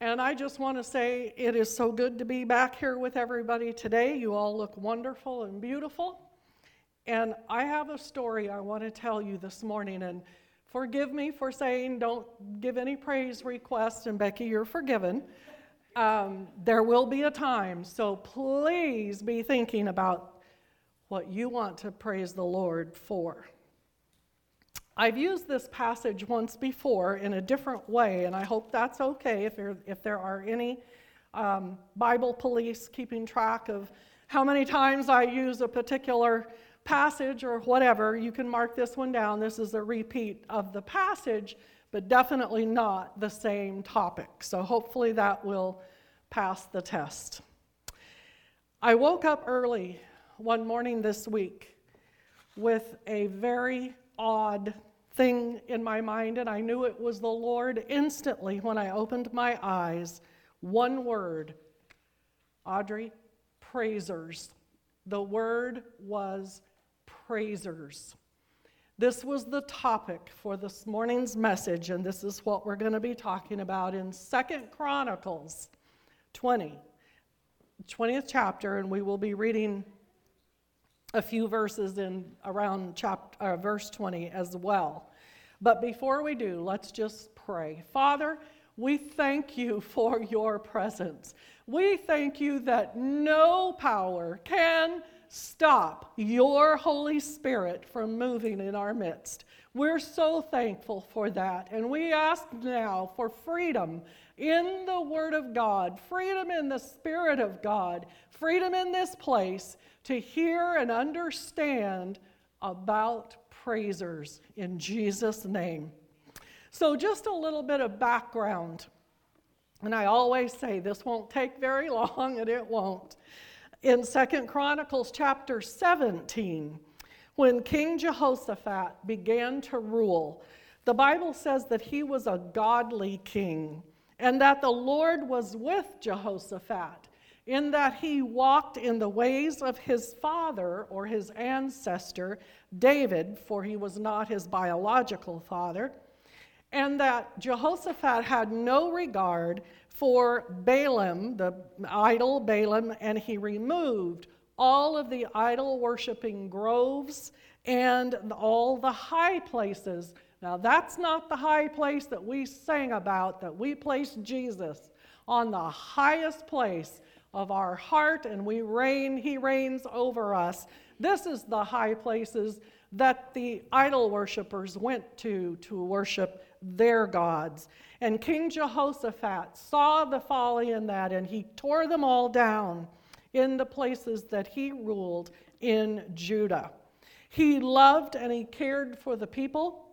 And I just want to say it is so good to be back here with everybody today. You all look wonderful and beautiful. And I have a story I want to tell you this morning. And forgive me for saying don't give any praise requests. And Becky, you're forgiven. Um, there will be a time. So please be thinking about what you want to praise the Lord for. I've used this passage once before in a different way, and I hope that's okay if there, if there are any um, Bible police keeping track of how many times I use a particular passage or whatever. You can mark this one down. This is a repeat of the passage, but definitely not the same topic. So hopefully that will pass the test. I woke up early one morning this week with a very odd thing in my mind, and I knew it was the Lord instantly when I opened my eyes. One word Audrey, praisers. The word was praisers. This was the topic for this morning's message, and this is what we're going to be talking about in Second Chronicles 20, 20th chapter, and we will be reading a few verses in around chapter, uh, verse 20 as well. But before we do, let's just pray. Father, we thank you for your presence. We thank you that no power can stop your Holy Spirit from moving in our midst. We're so thankful for that. And we ask now for freedom in the Word of God, freedom in the Spirit of God, freedom in this place to hear and understand about praisers in Jesus' name. So, just a little bit of background. And I always say this won't take very long, and it won't. In Second Chronicles chapter 17, when King Jehoshaphat began to rule, the Bible says that he was a godly king and that the Lord was with Jehoshaphat in that he walked in the ways of his father or his ancestor, David, for he was not his biological father, and that Jehoshaphat had no regard for Balaam, the idol Balaam, and he removed all of the idol worshiping groves and all the high places. Now, that's not the high place that we sang about, that we placed Jesus on the highest place of our heart and we reign, He reigns over us. This is the high places that the idol worshippers went to to worship their gods. And King Jehoshaphat saw the folly in that and he tore them all down in the places that he ruled in Judah. He loved and he cared for the people.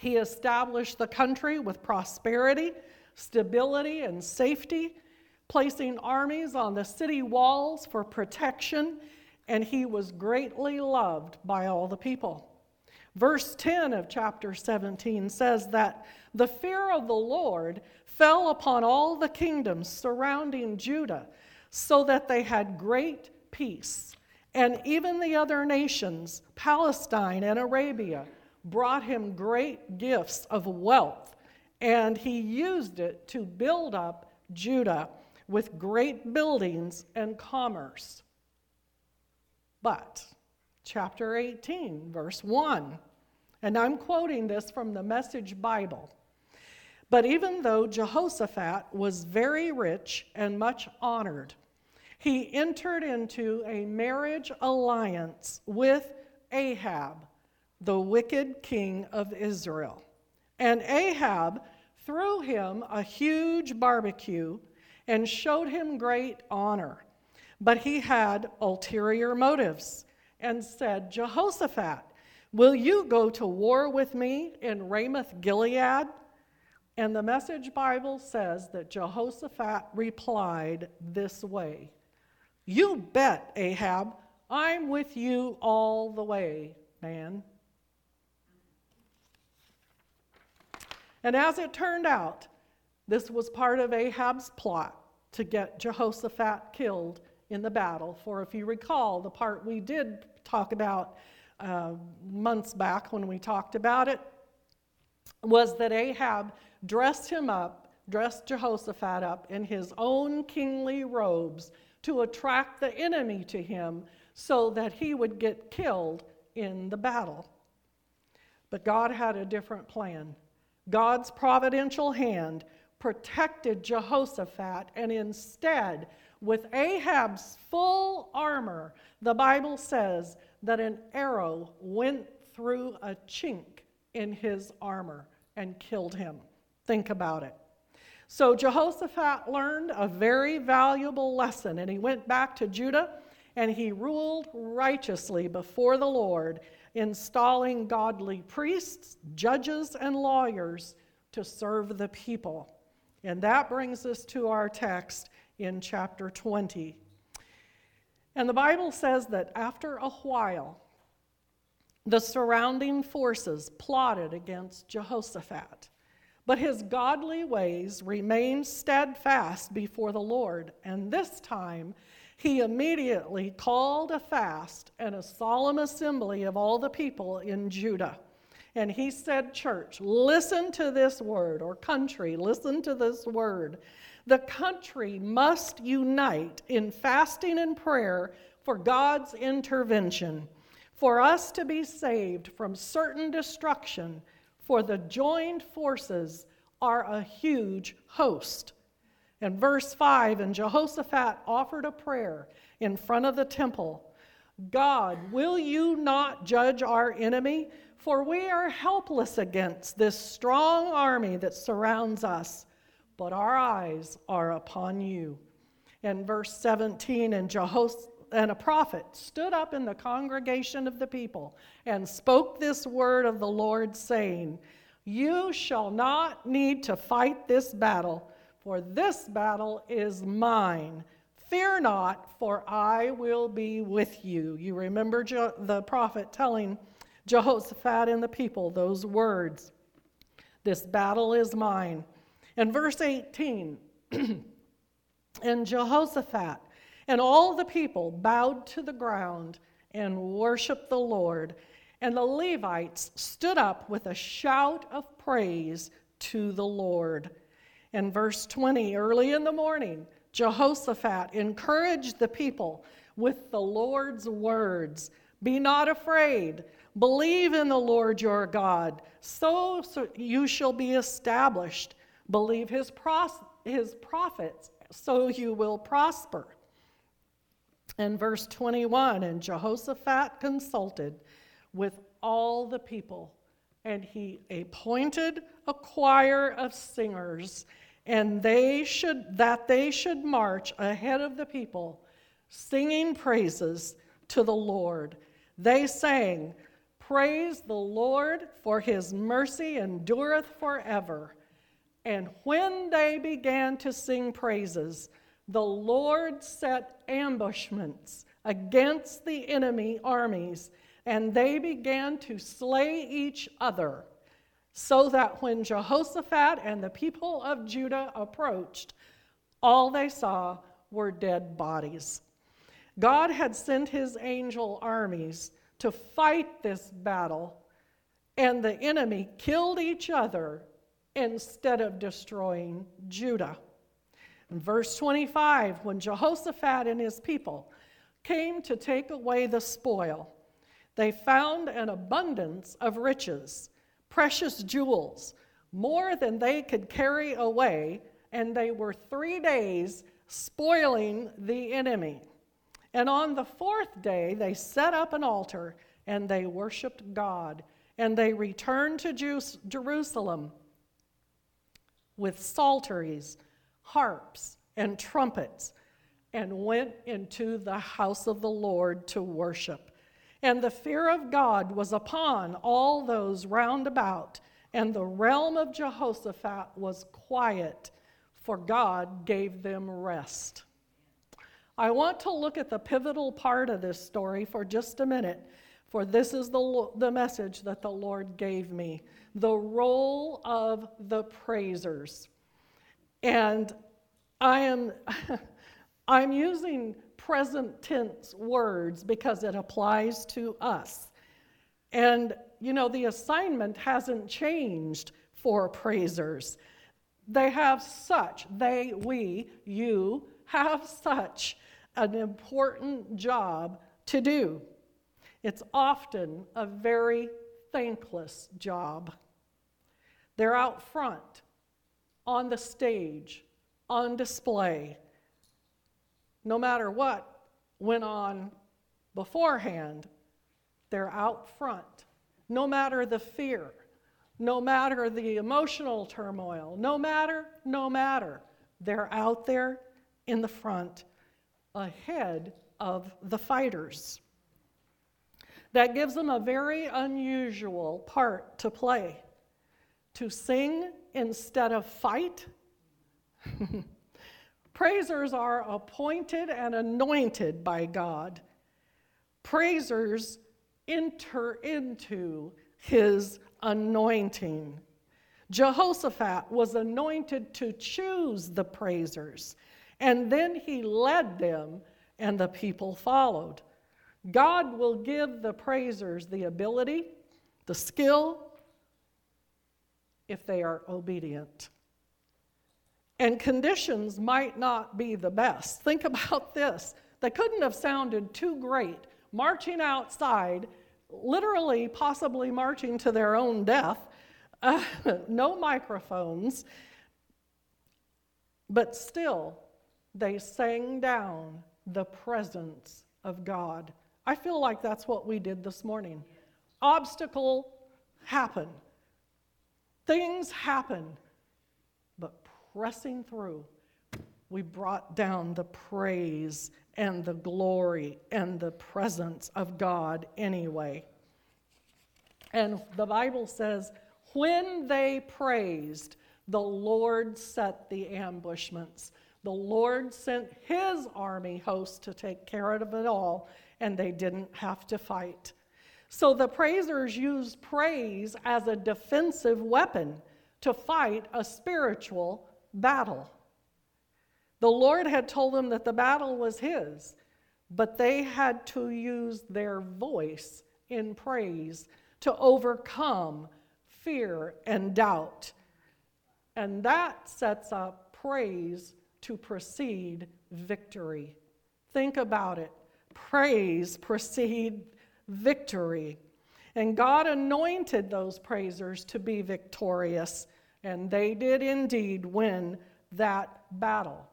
He established the country with prosperity, stability, and safety placing armies on the city walls for protection, and he was greatly loved by all the people. Verse 10 of chapter 17 says that the fear of the Lord fell upon all the kingdoms surrounding Judah, so that they had great peace. And even the other nations, Palestine and Arabia, brought him great gifts of wealth, and he used it to build up Judah with great buildings and commerce. But, chapter 18, verse 1, and I'm quoting this from the Message Bible. But even though Jehoshaphat was very rich and much honored, he entered into a marriage alliance with Ahab, the wicked king of Israel. And Ahab threw him a huge barbecue and showed him great honor. But he had ulterior motives and said, Jehoshaphat, will you go to war with me in Ramoth Gilead? And the Message Bible says that Jehoshaphat replied this way You bet, Ahab, I'm with you all the way, man. And as it turned out, this was part of Ahab's plot to get Jehoshaphat killed in the battle. For if you recall, the part we did talk about uh, months back when we talked about it was that Ahab dressed him up dressed Jehoshaphat up in his own kingly robes to attract the enemy to him so that he would get killed in the battle. But God had a different plan. God's providential hand protected Jehoshaphat, and instead, with Ahab's full armor, the Bible says that an arrow went through a chink in his armor and killed him. Think about it. So Jehoshaphat learned a very valuable lesson, and he went back to Judah and he ruled righteously before the Lord, installing godly priests, judges, and lawyers to serve the people. And that brings us to our text in chapter 20. And the Bible says that after a while, the surrounding forces plotted against Jehoshaphat. But his godly ways remained steadfast before the Lord, and this time he immediately called a fast and a solemn assembly of all the people in Judah. And he said, Church, listen to this word, or country, listen to this word. The country must unite in fasting and prayer for God's intervention, for us to be saved from certain destruction for the joined forces are a huge host. In verse 5, and Jehoshaphat offered a prayer in front of the temple God, will you not judge our enemy? For we are helpless against this strong army that surrounds us, but our eyes are upon you. In verse 17, and Jehoshaphat and a prophet stood up in the congregation of the people and spoke this word of the Lord, saying, You shall not need to fight this battle, for this battle is mine. Fear not, for I will be with you. You remember Je- the prophet telling Jehoshaphat and the people those words. This battle is mine. In verse 18, and Jehoshaphat and all the people bowed to the ground and worshiped the Lord. And the Levites stood up with a shout of praise to the Lord. In verse 20, early in the morning, Jehoshaphat encouraged the people with the Lord's words Be not afraid, believe in the Lord your God, so, you shall be established. Believe his, pros- his prophets, so you will prosper. In verse 21, and Jehoshaphat consulted with all the people, and he appointed a choir of singers, and they should that they should march ahead of the people, singing praises to the Lord. They sang, Praise the Lord, for his mercy endureth forever. And when they began to sing praises, the Lord set ambushments against the enemy armies, and they began to slay each other, so that when Jehoshaphat and the people of Judah approached, all they saw were dead bodies. God had sent his angel armies to fight this battle, and the enemy killed each other instead of destroying Judah. In verse 25, when Jehoshaphat and his people came to take away the spoil, they found an abundance of riches, precious jewels, more than they could carry away, and they were three days spoiling the enemy. And on the fourth day, they set up an altar and they worshiped God. And they returned to Jerusalem with psalteries harps and trumpets and went into the house of the Lord to worship. And the fear of God was upon all those round about, and the realm of Jehoshaphat was quiet, for God gave them rest. I want to look at the pivotal part of this story for just a minute, for this is the, the message that the Lord gave me the role of the praisers. And I am I'm using present tense words because it applies to us. And you know, the assignment hasn't changed for praisers. They have such, they, we, you, have such an important job to do. It's often a very thankless job. They're out front, on the stage, on display. No matter what went on beforehand, they're out front. No matter the fear, no matter the emotional turmoil, no matter, no matter, they're out there in the front ahead of the fighters. That gives them a very unusual part to play to sing instead of fight. Praisers are appointed and anointed by God. Praisers enter into his anointing. Jehoshaphat was anointed to choose the praisers, and then he led them, and the people followed. God will give the praisers the ability, the skill, if they are obedient. And conditions might not be the best. Think about this. They couldn't have sounded too great marching outside literally, possibly marching to their own death, uh, no microphones, but still they sang down the presence of God. I feel like that's what we did this morning. Obstacle happen, things happen, pressing through, we brought down the praise and the glory and the presence of God anyway. And the Bible says, when they praised, the Lord set the ambushments. The Lord sent his army host to take care of it all, and they didn't have to fight. So the praisers used praise as a defensive weapon to fight a spiritual battle. The Lord had told them that the battle was His, but they had to use their voice in praise to overcome fear and doubt. And that sets up praise to precede victory. Think about it. Praise precede victory. And God anointed those praisers to be victorious, and they did indeed win that battle.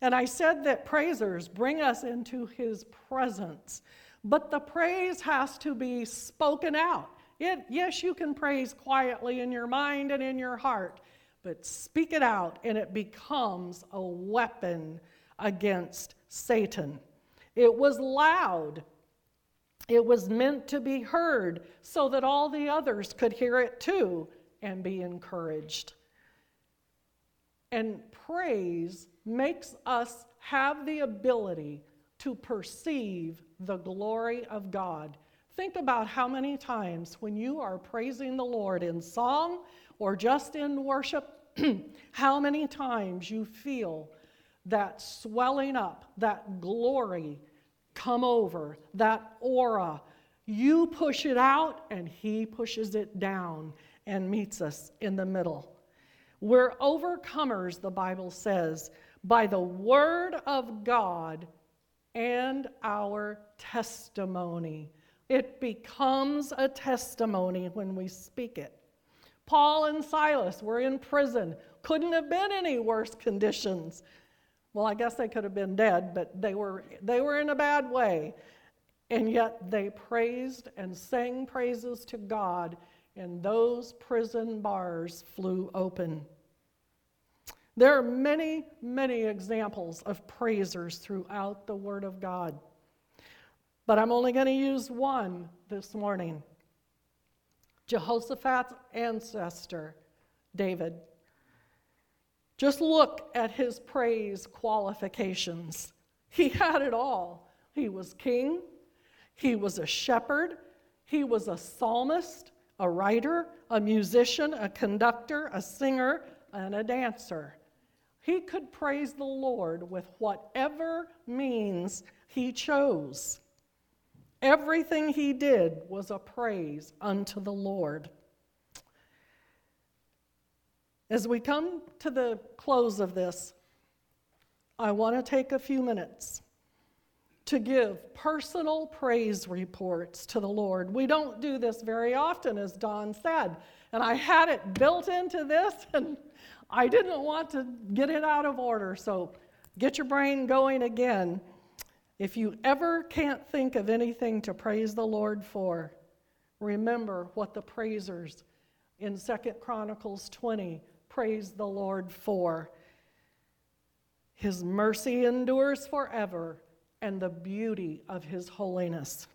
And I said that praisers bring us into his presence, but the praise has to be spoken out. It, yes, you can praise quietly in your mind and in your heart, but speak it out and it becomes a weapon against Satan. It was loud. It was meant to be heard so that all the others could hear it too and be encouraged. And praise makes us have the ability to perceive the glory of God. Think about how many times when you are praising the Lord in song or just in worship, how many times you feel that swelling up, that glory come over, that aura. You push it out, and He pushes it down and meets us in the middle. We're overcomers, the Bible says, by the word of God and our testimony. It becomes a testimony when we speak it. Paul and Silas were in prison. Couldn't have been any worse conditions. Well, I guess they could have been dead, but they were, they were in a bad way. And yet they praised and sang praises to God, and those prison bars flew open. There are many, many examples of praisers throughout the Word of God. But I'm only going to use one this morning Jehoshaphat's ancestor, David. Just look at his praise qualifications. He had it all. He was king, he was a shepherd, he was a psalmist, a writer, a musician, a conductor, a singer, and a dancer. He could praise the Lord with whatever means he chose. Everything he did was a praise unto the Lord. As we come to the close of this, I want to take a few minutes to give personal praise reports to the Lord. We don't do this very often, as Don said, and I had it built into this, and I didn't want to get it out of order. So get your brain going again. If you ever can't think of anything to praise the Lord for, remember what the praisers in Second Chronicles 20 praise the Lord for. His mercy endures forever, and the beauty of His holiness.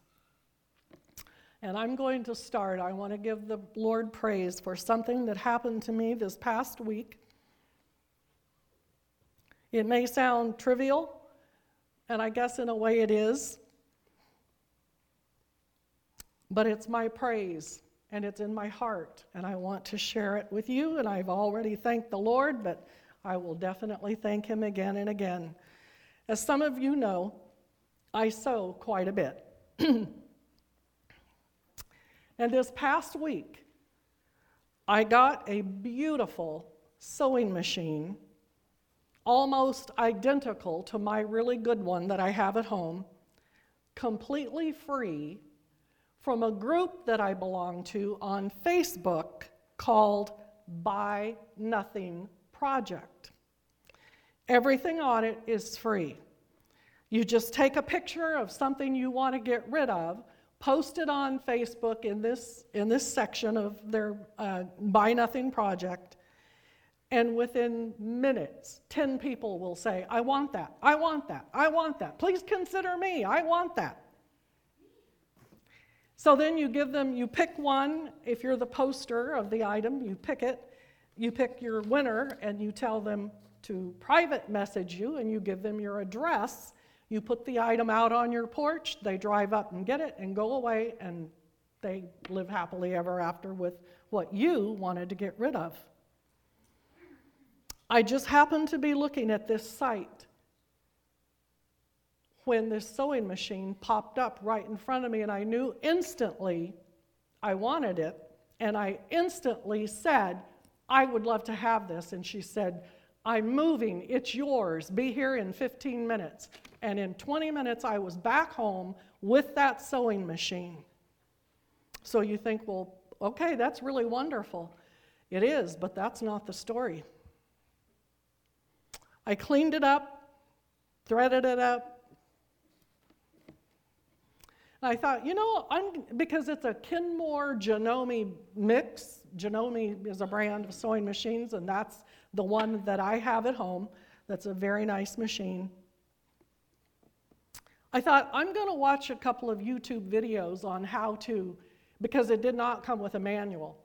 And I'm going to start. I want to give the Lord praise for something that happened to me this past week. It may sound trivial, and I guess in a way it is, but it's my praise and it's in my heart, and I want to share it with you. And I've already thanked the Lord, but I will definitely thank Him again and again. As some of you know, I sew quite a bit. and this past week, I got a beautiful sewing machine, almost identical to my really good one that I have at home, completely free from a group that I belong to on Facebook called Buy Nothing Project. Everything on it is free. You just take a picture of something you want to get rid of, post it on Facebook in this, in this section of their uh, Buy Nothing Project, and within minutes, 10 people will say, I want that, I want that, I want that. Please consider me, I want that. So then you give them, you pick one. If you're the poster of the item, you pick it. You pick your winner and you tell them to private message you and you give them your address. You put the item out on your porch, they drive up and get it and go away, and they live happily ever after with what you wanted to get rid of. I just happened to be looking at this site when this sewing machine popped up right in front of me, and I knew instantly I wanted it. And I instantly said, I would love to have this. And she said, I'm moving, it's yours, be here in 15 minutes. And in 20 minutes, I was back home with that sewing machine. So you think, well, okay, that's really wonderful. It is, but that's not the story. I cleaned it up, threaded it up, And I thought, you know, I'm, because it's a Kenmore Janome mix. Janome is a brand of sewing machines, and that's the one that I have at home. That's a very nice machine. I thought, I'm going to watch a couple of YouTube videos on how to, because it did not come with a manual.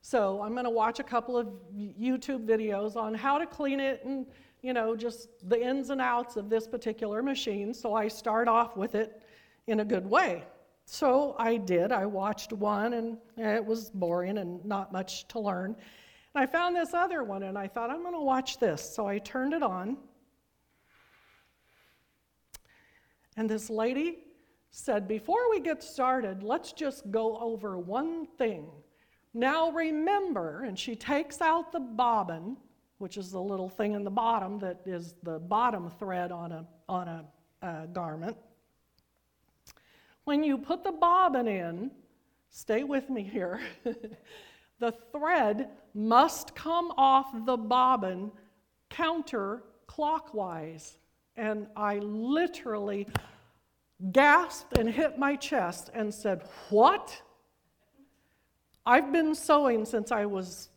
So I'm going to watch a couple of YouTube videos on how to clean it and, you know, just the ins and outs of this particular machine. So I start off with it in a good way. So I did. I watched one and it was boring and not much to learn. And I found this other one and I thought, I'm going to watch this. So I turned it on. And this lady said, Before we get started, let's just go over one thing. Now remember, and she takes out the bobbin, which is the little thing in the bottom that is the bottom thread on a, on a, a garment. When you put the bobbin in, stay with me here, the thread must come off the bobbin counterclockwise. And I literally gasped and hit my chest and said, What? I've been sewing since I was,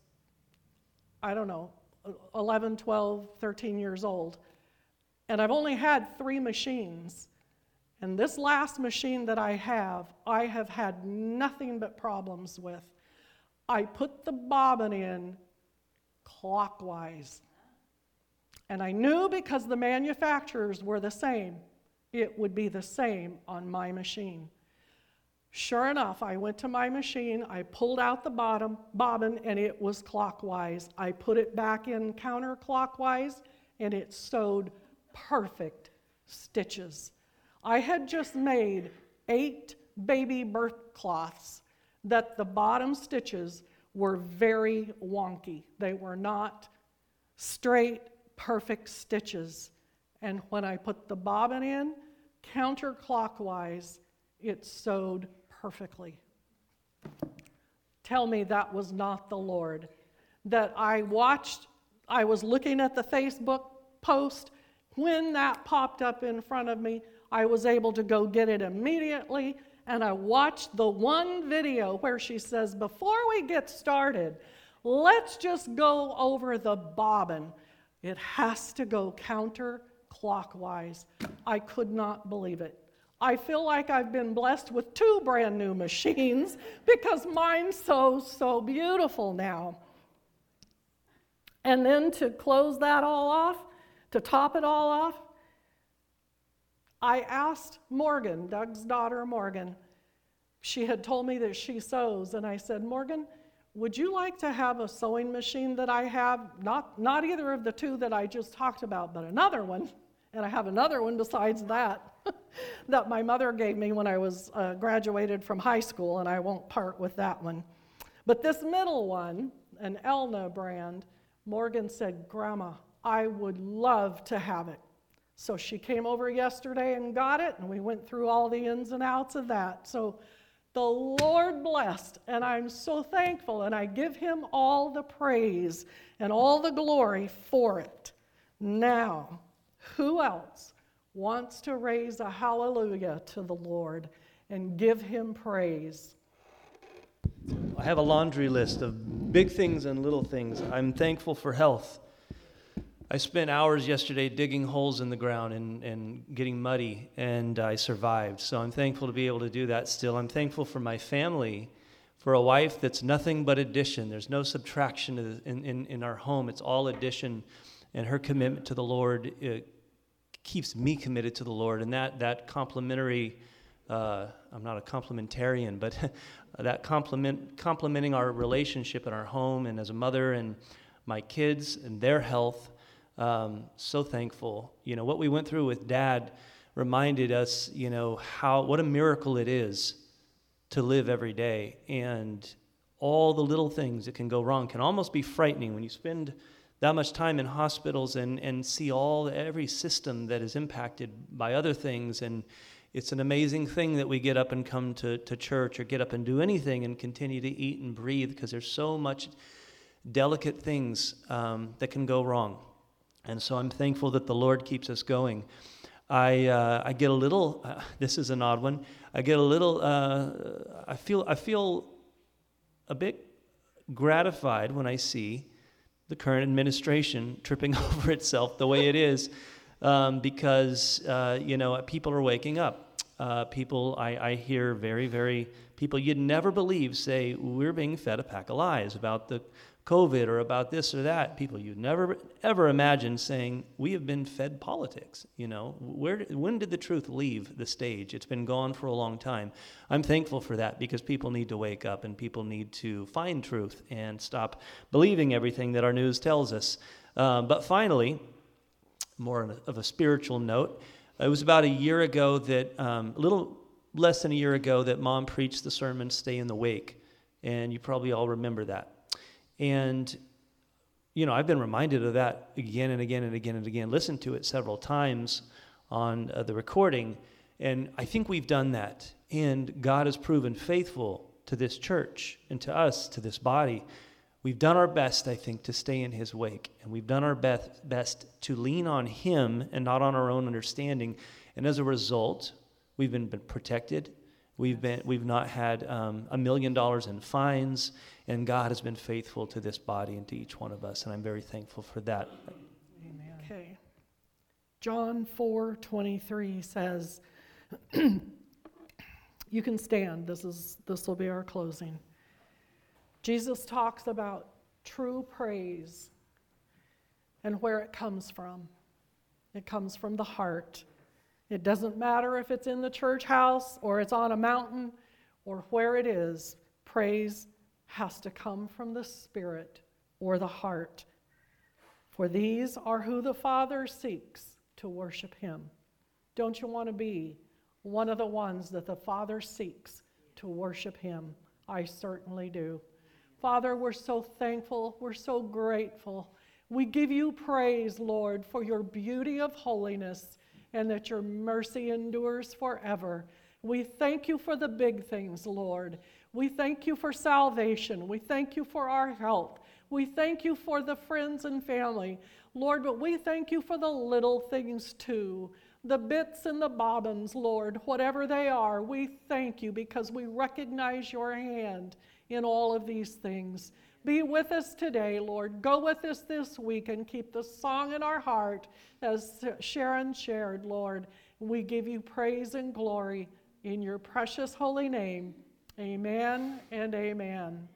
I don't know, 11, 12, 13 years old. And I've only had three machines. And this last machine that I have, I have had nothing but problems with. I put the bobbin in clockwise. And I knew because the manufacturers were the same, it would be the same on my machine. Sure enough, I went to my machine, I pulled out the bottom bobbin, and it was clockwise. I put it back in counterclockwise, and it sewed perfect stitches. I had just made eight baby birth cloths that the bottom stitches were very wonky. They were not straight, perfect stitches. And when I put the bobbin in, counterclockwise, it sewed perfectly. Tell me that was not the Lord. That I watched, I was looking at the Facebook post. When that popped up in front of me, I was able to go get it immediately. And I watched the one video where she says, Before we get started, let's just go over the bobbin. It has to go counterclockwise. I could not believe it. I feel like I've been blessed with two brand new machines because mine's so, so beautiful now. And then to close that all off, to top it all off, I asked Morgan, Doug's daughter Morgan, she had told me that she sews, and I said, Morgan, would you like to have a sewing machine that I have? Not, not either of the two that I just talked about, but another one. And I have another one besides that that my mother gave me when I was uh, graduated from high school, and I won't part with that one. But this middle one, an Elna brand, Morgan said, Grandma, I would love to have it. So she came over yesterday and got it, and we went through all the ins and outs of that. So the Lord blessed, and I'm so thankful, and I give him all the praise and all the glory for it. Now, who else wants to raise a hallelujah to the Lord and give him praise? I have a laundry list of big things and little things. I'm thankful for health. I spent hours yesterday digging holes in the ground and, and getting muddy, and I survived. So I'm thankful to be able to do that still. I'm thankful for my family, for a wife that's nothing but addition. There's no subtraction in, in, in our home, it's all addition. And her commitment to the Lord keeps me committed to the Lord. And that, that complementary, uh, I'm not a complementarian, but that complement, complementing our relationship in our home and as a mother and my kids and their health. Um, so thankful. You know, what we went through with dad reminded us, you know, how, what a miracle it is to live every day. And all the little things that can go wrong can almost be frightening when you spend that much time in hospitals and, and see all every system that is impacted by other things and it's an amazing thing that we get up and come to, to church or get up and do anything and continue to eat and breathe because there's so much delicate things um, that can go wrong and so i'm thankful that the lord keeps us going i, uh, I get a little uh, this is an odd one i get a little uh, i feel i feel a bit gratified when i see the current administration tripping over itself the way it is um, because, uh, you know, people are waking up. Uh, people, I, I hear very, very, people you'd never believe say, we're being fed a pack of lies about the COVID or about this or that. People you never ever imagine saying, "We have been fed politics." You know, where when did the truth leave the stage? It's been gone for a long time. I'm thankful for that because people need to wake up and people need to find truth and stop believing everything that our news tells us. Uh, but finally, more of a spiritual note, it was about a year ago that um, a little less than a year ago that mom preached the sermon "Stay in the Wake," and you probably all remember that. And, you know, I've been reminded of that again and again and again and again, listened to it several times on uh, the recording. And I think we've done that. And God has proven faithful to this church and to us, to this body. We've done our best, I think, to stay in His wake. And we've done our best, best to lean on Him and not on our own understanding. And as a result, we've been, been protected We've, been, we've not had um, a million dollars in fines, and God has been faithful to this body and to each one of us, and I'm very thankful for that. Amen. Okay. John 4 23 says, You can stand. This, is, this will be our closing. Jesus talks about true praise and where it comes from. It comes from the heart. It doesn't matter if it's in the church house or it's on a mountain or where it is, praise has to come from the Spirit or the heart. For these are who the Father seeks to worship Him. Don't you want to be one of the ones that the Father seeks to worship Him? I certainly do. Father, we're so thankful. We're so grateful. We give you praise, Lord, for your beauty of holiness and that your mercy endures forever. We thank you for the big things, Lord. We thank you for salvation. We thank you for our health. We thank you for the friends and family, Lord, but we thank you for the little things too. The bits and the bobbins, Lord, whatever they are, we thank you because we recognize your hand in all of these things. Be with us today, Lord. Go with us this week and keep the song in our heart as Sharon shared, Lord. We give you praise and glory in your precious holy name. Amen and amen.